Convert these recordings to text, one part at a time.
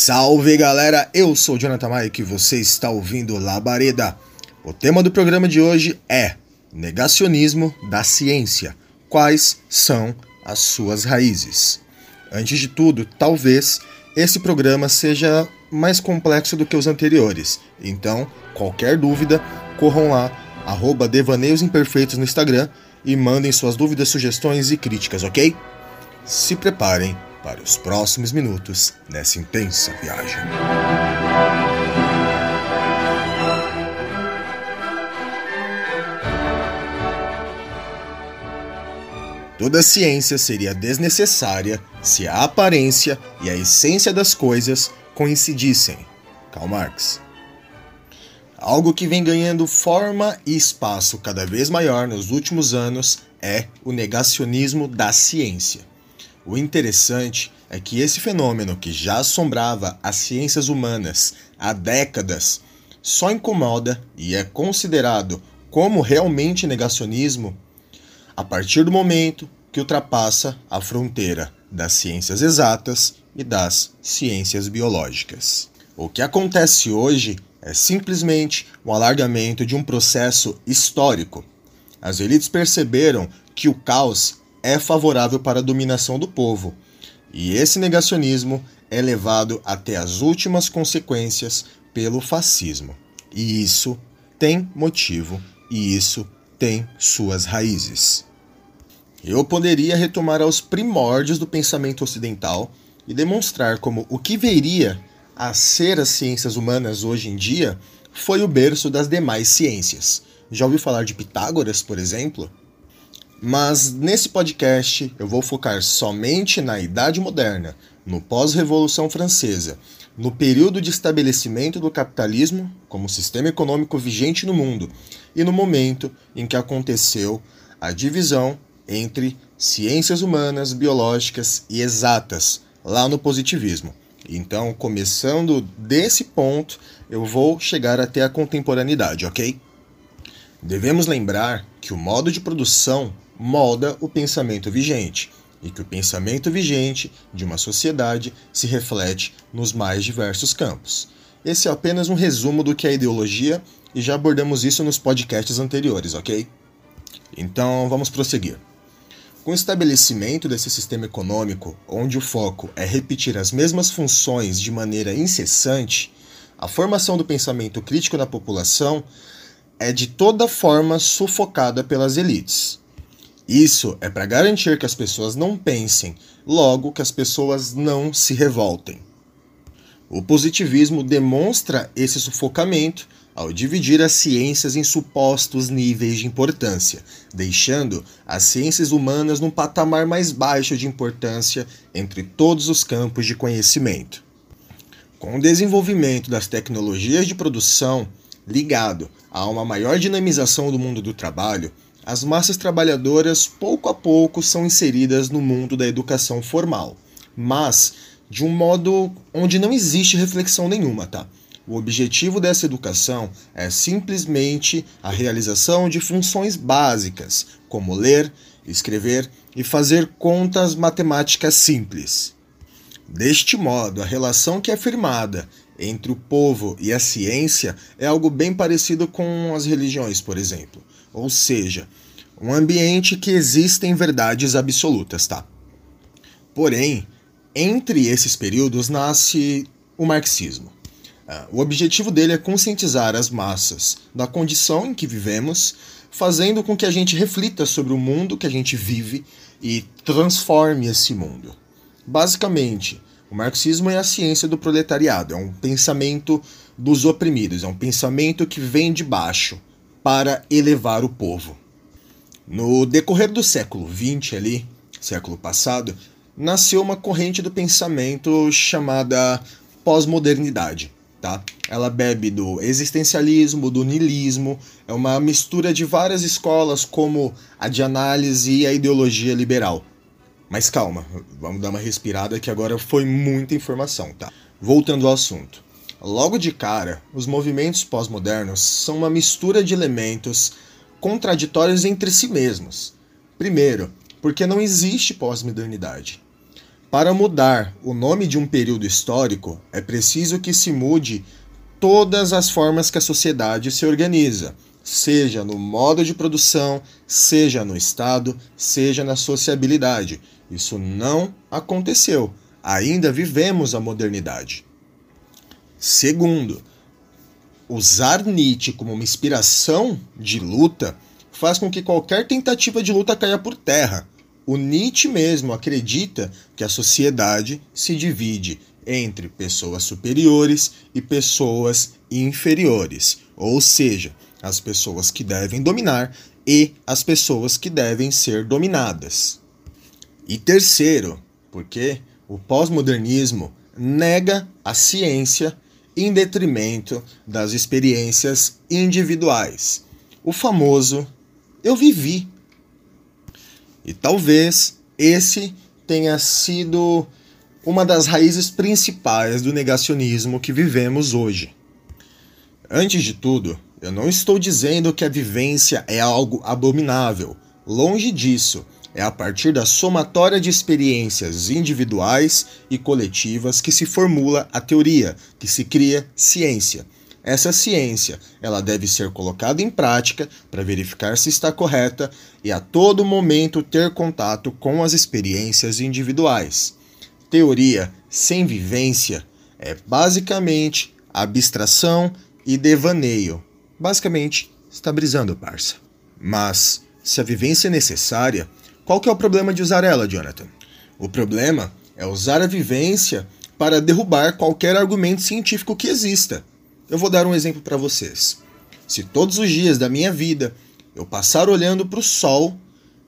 Salve galera, eu sou Jonathan Mike e você está ouvindo Labareda. O tema do programa de hoje é Negacionismo da Ciência. Quais são as suas raízes? Antes de tudo, talvez esse programa seja mais complexo do que os anteriores, então qualquer dúvida, corram lá, arroba Devaneios Imperfeitos no Instagram e mandem suas dúvidas, sugestões e críticas, ok? Se preparem para os próximos minutos nessa intensa viagem. Toda ciência seria desnecessária se a aparência e a essência das coisas coincidissem. Karl Marx. Algo que vem ganhando forma e espaço cada vez maior nos últimos anos é o negacionismo da ciência. O interessante é que esse fenômeno que já assombrava as ciências humanas há décadas só incomoda e é considerado como realmente negacionismo a partir do momento que ultrapassa a fronteira das ciências exatas e das ciências biológicas. O que acontece hoje é simplesmente o um alargamento de um processo histórico. As elites perceberam que o caos é favorável para a dominação do povo, e esse negacionismo é levado até as últimas consequências pelo fascismo. E isso tem motivo e isso tem suas raízes. Eu poderia retomar aos primórdios do pensamento ocidental e demonstrar como o que veria a ser as ciências humanas hoje em dia foi o berço das demais ciências. Já ouviu falar de Pitágoras, por exemplo? Mas nesse podcast eu vou focar somente na Idade Moderna, no pós-Revolução Francesa, no período de estabelecimento do capitalismo como sistema econômico vigente no mundo e no momento em que aconteceu a divisão entre ciências humanas, biológicas e exatas, lá no positivismo. Então, começando desse ponto, eu vou chegar até a contemporaneidade, ok? Devemos lembrar que o modo de produção molda o pensamento vigente e que o pensamento vigente de uma sociedade se reflete nos mais diversos campos. Esse é apenas um resumo do que é ideologia e já abordamos isso nos podcasts anteriores, ok? Então vamos prosseguir. Com o estabelecimento desse sistema econômico, onde o foco é repetir as mesmas funções de maneira incessante, a formação do pensamento crítico na população é de toda forma sufocada pelas elites. Isso é para garantir que as pessoas não pensem, logo que as pessoas não se revoltem. O positivismo demonstra esse sufocamento ao dividir as ciências em supostos níveis de importância, deixando as ciências humanas num patamar mais baixo de importância entre todos os campos de conhecimento. Com o desenvolvimento das tecnologias de produção ligado a uma maior dinamização do mundo do trabalho, as massas trabalhadoras pouco a pouco são inseridas no mundo da educação formal, mas de um modo onde não existe reflexão nenhuma, tá? O objetivo dessa educação é simplesmente a realização de funções básicas, como ler, escrever e fazer contas matemáticas simples. Deste modo, a relação que é firmada entre o povo e a ciência é algo bem parecido com as religiões, por exemplo. Ou seja, um ambiente que existem verdades absolutas, tá? Porém, entre esses períodos nasce o marxismo. Ah, o objetivo dele é conscientizar as massas da condição em que vivemos, fazendo com que a gente reflita sobre o mundo que a gente vive e transforme esse mundo. Basicamente, o marxismo é a ciência do proletariado, é um pensamento dos oprimidos, é um pensamento que vem de baixo para elevar o povo. No decorrer do século XX ali, século passado, nasceu uma corrente do pensamento chamada pós-modernidade. Tá? Ela bebe do existencialismo, do niilismo, é uma mistura de várias escolas como a de análise e a ideologia liberal. Mas calma, vamos dar uma respirada que agora foi muita informação, tá? Voltando ao assunto. Logo de cara, os movimentos pós-modernos são uma mistura de elementos contraditórios entre si mesmos. Primeiro, porque não existe pós-modernidade. Para mudar o nome de um período histórico, é preciso que se mude todas as formas que a sociedade se organiza, seja no modo de produção, seja no Estado, seja na sociabilidade. Isso não aconteceu. Ainda vivemos a modernidade. Segundo, usar Nietzsche como uma inspiração de luta faz com que qualquer tentativa de luta caia por terra. O Nietzsche mesmo acredita que a sociedade se divide entre pessoas superiores e pessoas inferiores, ou seja, as pessoas que devem dominar e as pessoas que devem ser dominadas. E terceiro, porque o pós-modernismo nega a ciência em detrimento das experiências individuais. O famoso eu vivi. E talvez esse tenha sido uma das raízes principais do negacionismo que vivemos hoje. Antes de tudo, eu não estou dizendo que a vivência é algo abominável. Longe disso. É a partir da somatória de experiências individuais e coletivas que se formula a teoria, que se cria ciência. Essa ciência, ela deve ser colocada em prática para verificar se está correta e a todo momento ter contato com as experiências individuais. Teoria sem vivência é basicamente abstração e devaneio. Basicamente, está brisando, parça. Mas, se a vivência é necessária, qual que é o problema de usar ela, Jonathan? O problema é usar a vivência para derrubar qualquer argumento científico que exista. Eu vou dar um exemplo para vocês. Se todos os dias da minha vida eu passar olhando para o sol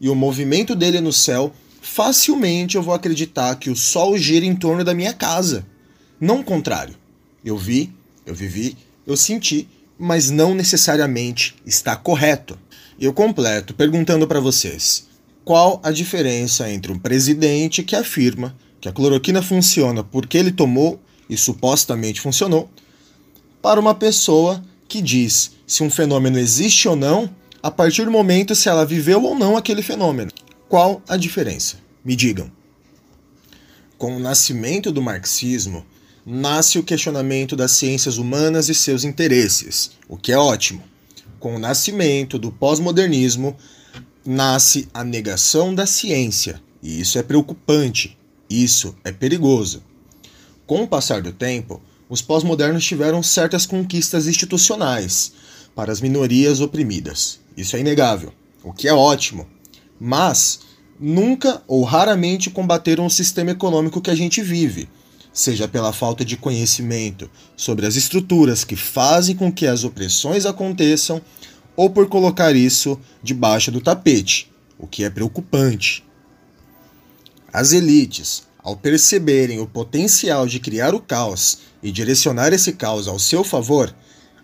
e o movimento dele no céu, facilmente eu vou acreditar que o sol gira em torno da minha casa. Não o contrário. Eu vi, eu vivi, eu senti mas não necessariamente está correto. Eu completo perguntando para vocês: qual a diferença entre um presidente que afirma que a cloroquina funciona porque ele tomou e supostamente funcionou, para uma pessoa que diz se um fenômeno existe ou não a partir do momento se ela viveu ou não aquele fenômeno? Qual a diferença? Me digam. Com o nascimento do marxismo, nasce o questionamento das ciências humanas e seus interesses, o que é ótimo. Com o nascimento do pós-modernismo, nasce a negação da ciência, e isso é preocupante, isso é perigoso. Com o passar do tempo, os pós-modernos tiveram certas conquistas institucionais para as minorias oprimidas. Isso é inegável, o que é ótimo. Mas nunca ou raramente combateram o sistema econômico que a gente vive, seja pela falta de conhecimento sobre as estruturas que fazem com que as opressões aconteçam, ou por colocar isso debaixo do tapete, o que é preocupante. As elites, ao perceberem o potencial de criar o caos e direcionar esse caos ao seu favor,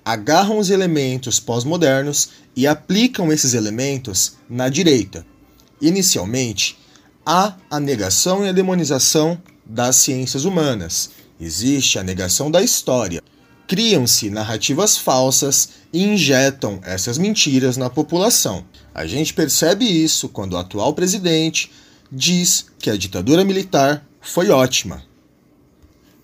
agarram os elementos pós-modernos e aplicam esses elementos na direita. Inicialmente, há a negação e a demonização das ciências humanas. Existe a negação da história. Criam-se narrativas falsas e injetam essas mentiras na população. A gente percebe isso quando o atual presidente diz que a ditadura militar foi ótima.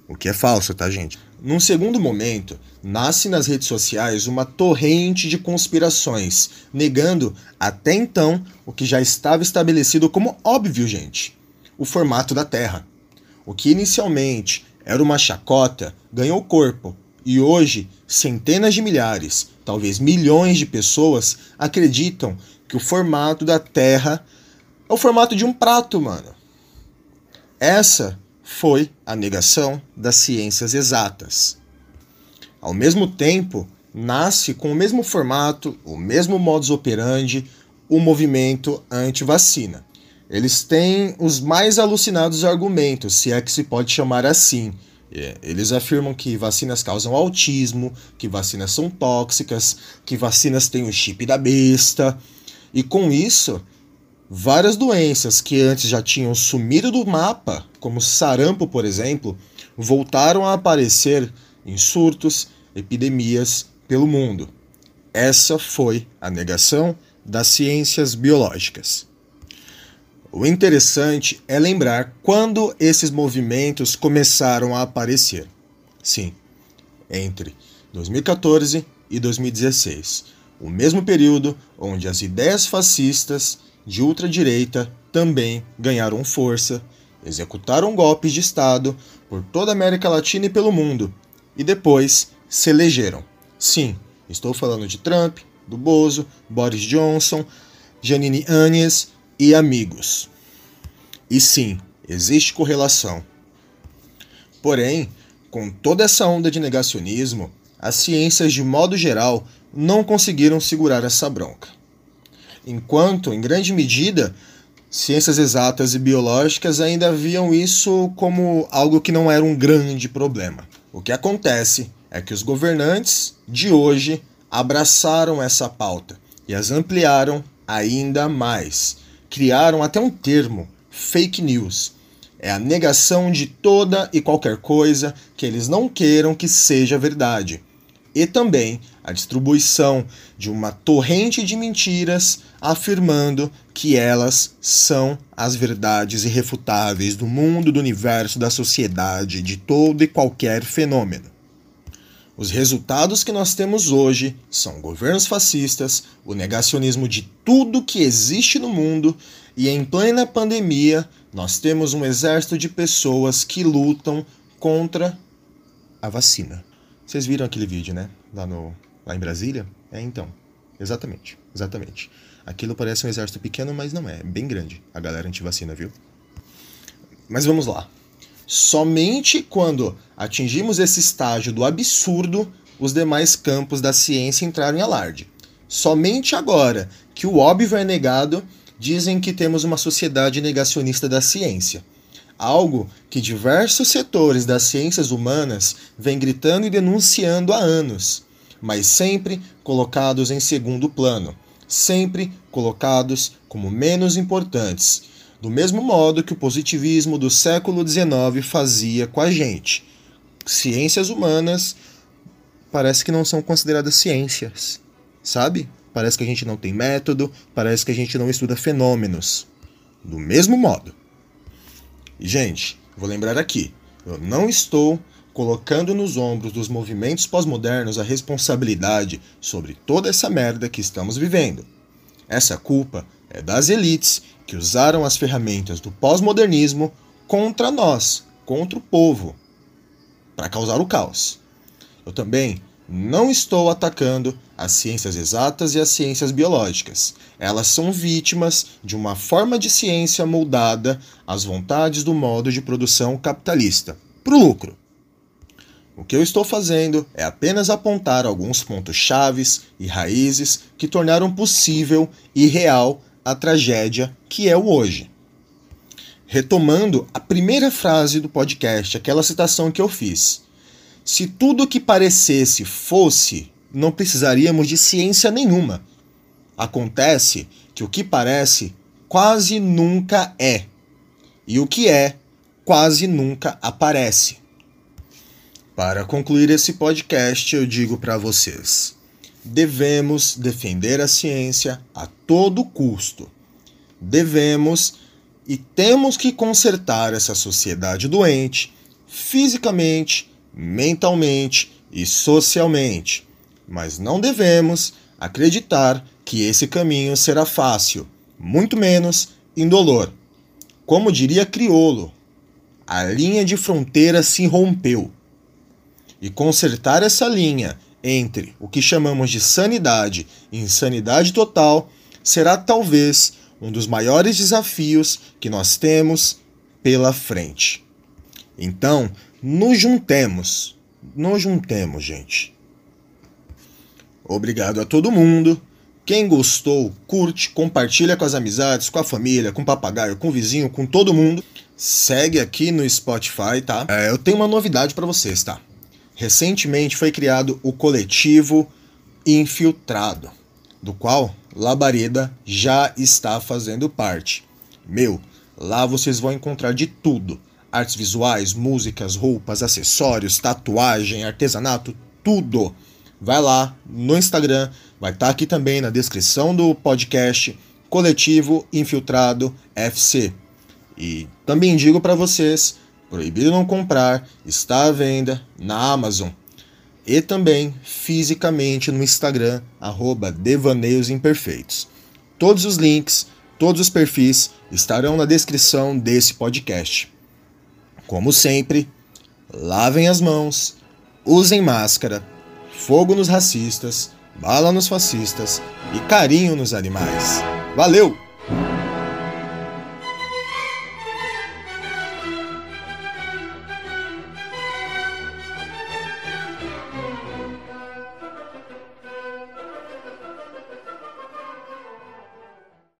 O que é falso, tá, gente? Num segundo momento, nasce nas redes sociais uma torrente de conspirações, negando até então o que já estava estabelecido como óbvio, gente: o formato da Terra. O que inicialmente era uma chacota ganhou corpo e hoje centenas de milhares, talvez milhões de pessoas acreditam que o formato da Terra é o formato de um prato, mano. Essa foi a negação das ciências exatas. Ao mesmo tempo, nasce com o mesmo formato, o mesmo modus operandi, o movimento anti-vacina. Eles têm os mais alucinados argumentos, se é que se pode chamar assim. É, eles afirmam que vacinas causam autismo, que vacinas são tóxicas, que vacinas têm o chip da besta. E com isso, várias doenças que antes já tinham sumido do mapa, como sarampo, por exemplo, voltaram a aparecer em surtos, epidemias pelo mundo. Essa foi a negação das ciências biológicas. O interessante é lembrar quando esses movimentos começaram a aparecer. Sim, entre 2014 e 2016, o mesmo período onde as ideias fascistas de ultradireita também ganharam força, executaram golpes de Estado por toda a América Latina e pelo mundo, e depois se elegeram. Sim, estou falando de Trump, do Bozo, Boris Johnson, Janine Áñez e amigos. E sim, existe correlação. Porém, com toda essa onda de negacionismo, as ciências de modo geral não conseguiram segurar essa bronca. Enquanto, em grande medida, ciências exatas e biológicas ainda viam isso como algo que não era um grande problema. O que acontece é que os governantes de hoje abraçaram essa pauta e as ampliaram ainda mais. Criaram até um termo, fake news. É a negação de toda e qualquer coisa que eles não queiram que seja verdade. E também a distribuição de uma torrente de mentiras afirmando que elas são as verdades irrefutáveis do mundo, do universo, da sociedade, de todo e qualquer fenômeno. Os resultados que nós temos hoje são governos fascistas, o negacionismo de tudo que existe no mundo e em plena pandemia nós temos um exército de pessoas que lutam contra a vacina. Vocês viram aquele vídeo, né? Lá, no, lá em Brasília? É então. Exatamente, exatamente. Aquilo parece um exército pequeno, mas não é. É bem grande a galera anti-vacina, viu? Mas vamos lá. Somente quando atingimos esse estágio do absurdo, os demais campos da ciência entraram em alarde. Somente agora que o óbvio é negado, dizem que temos uma sociedade negacionista da ciência. Algo que diversos setores das ciências humanas vêm gritando e denunciando há anos, mas sempre colocados em segundo plano, sempre colocados como menos importantes do mesmo modo que o positivismo do século XIX fazia com a gente. Ciências humanas parece que não são consideradas ciências, sabe? Parece que a gente não tem método, parece que a gente não estuda fenômenos. Do mesmo modo. Gente, vou lembrar aqui: eu não estou colocando nos ombros dos movimentos pós-modernos a responsabilidade sobre toda essa merda que estamos vivendo. Essa culpa é das elites que usaram as ferramentas do pós-modernismo contra nós, contra o povo, para causar o caos. Eu também não estou atacando as ciências exatas e as ciências biológicas. Elas são vítimas de uma forma de ciência moldada às vontades do modo de produção capitalista, para o lucro. O que eu estou fazendo é apenas apontar alguns pontos chaves e raízes que tornaram possível e real a tragédia que é o hoje. Retomando a primeira frase do podcast, aquela citação que eu fiz. Se tudo que parecesse fosse, não precisaríamos de ciência nenhuma. Acontece que o que parece quase nunca é, e o que é quase nunca aparece. Para concluir esse podcast, eu digo para vocês: devemos defender a ciência a todo custo. Devemos e temos que consertar essa sociedade doente, fisicamente, mentalmente e socialmente. Mas não devemos acreditar que esse caminho será fácil, muito menos indolor. Como diria Criolo, a linha de fronteira se rompeu. E consertar essa linha entre o que chamamos de sanidade e insanidade total será talvez um dos maiores desafios que nós temos pela frente. Então, nos juntemos, nos juntemos, gente. Obrigado a todo mundo. Quem gostou, curte, compartilha com as amizades, com a família, com o papagaio, com o vizinho, com todo mundo. Segue aqui no Spotify, tá? É, eu tenho uma novidade para vocês, tá? Recentemente foi criado o coletivo Infiltrado, do qual Labareda já está fazendo parte. Meu, lá vocês vão encontrar de tudo: artes visuais, músicas, roupas, acessórios, tatuagem, artesanato, tudo. Vai lá no Instagram, vai estar tá aqui também na descrição do podcast. Coletivo Infiltrado FC. E também digo para vocês, Proibido Não Comprar está à venda na Amazon e também fisicamente no Instagram, arroba Devaneios Imperfeitos. Todos os links, todos os perfis estarão na descrição desse podcast. Como sempre, lavem as mãos, usem máscara, fogo nos racistas, bala nos fascistas e carinho nos animais. Valeu!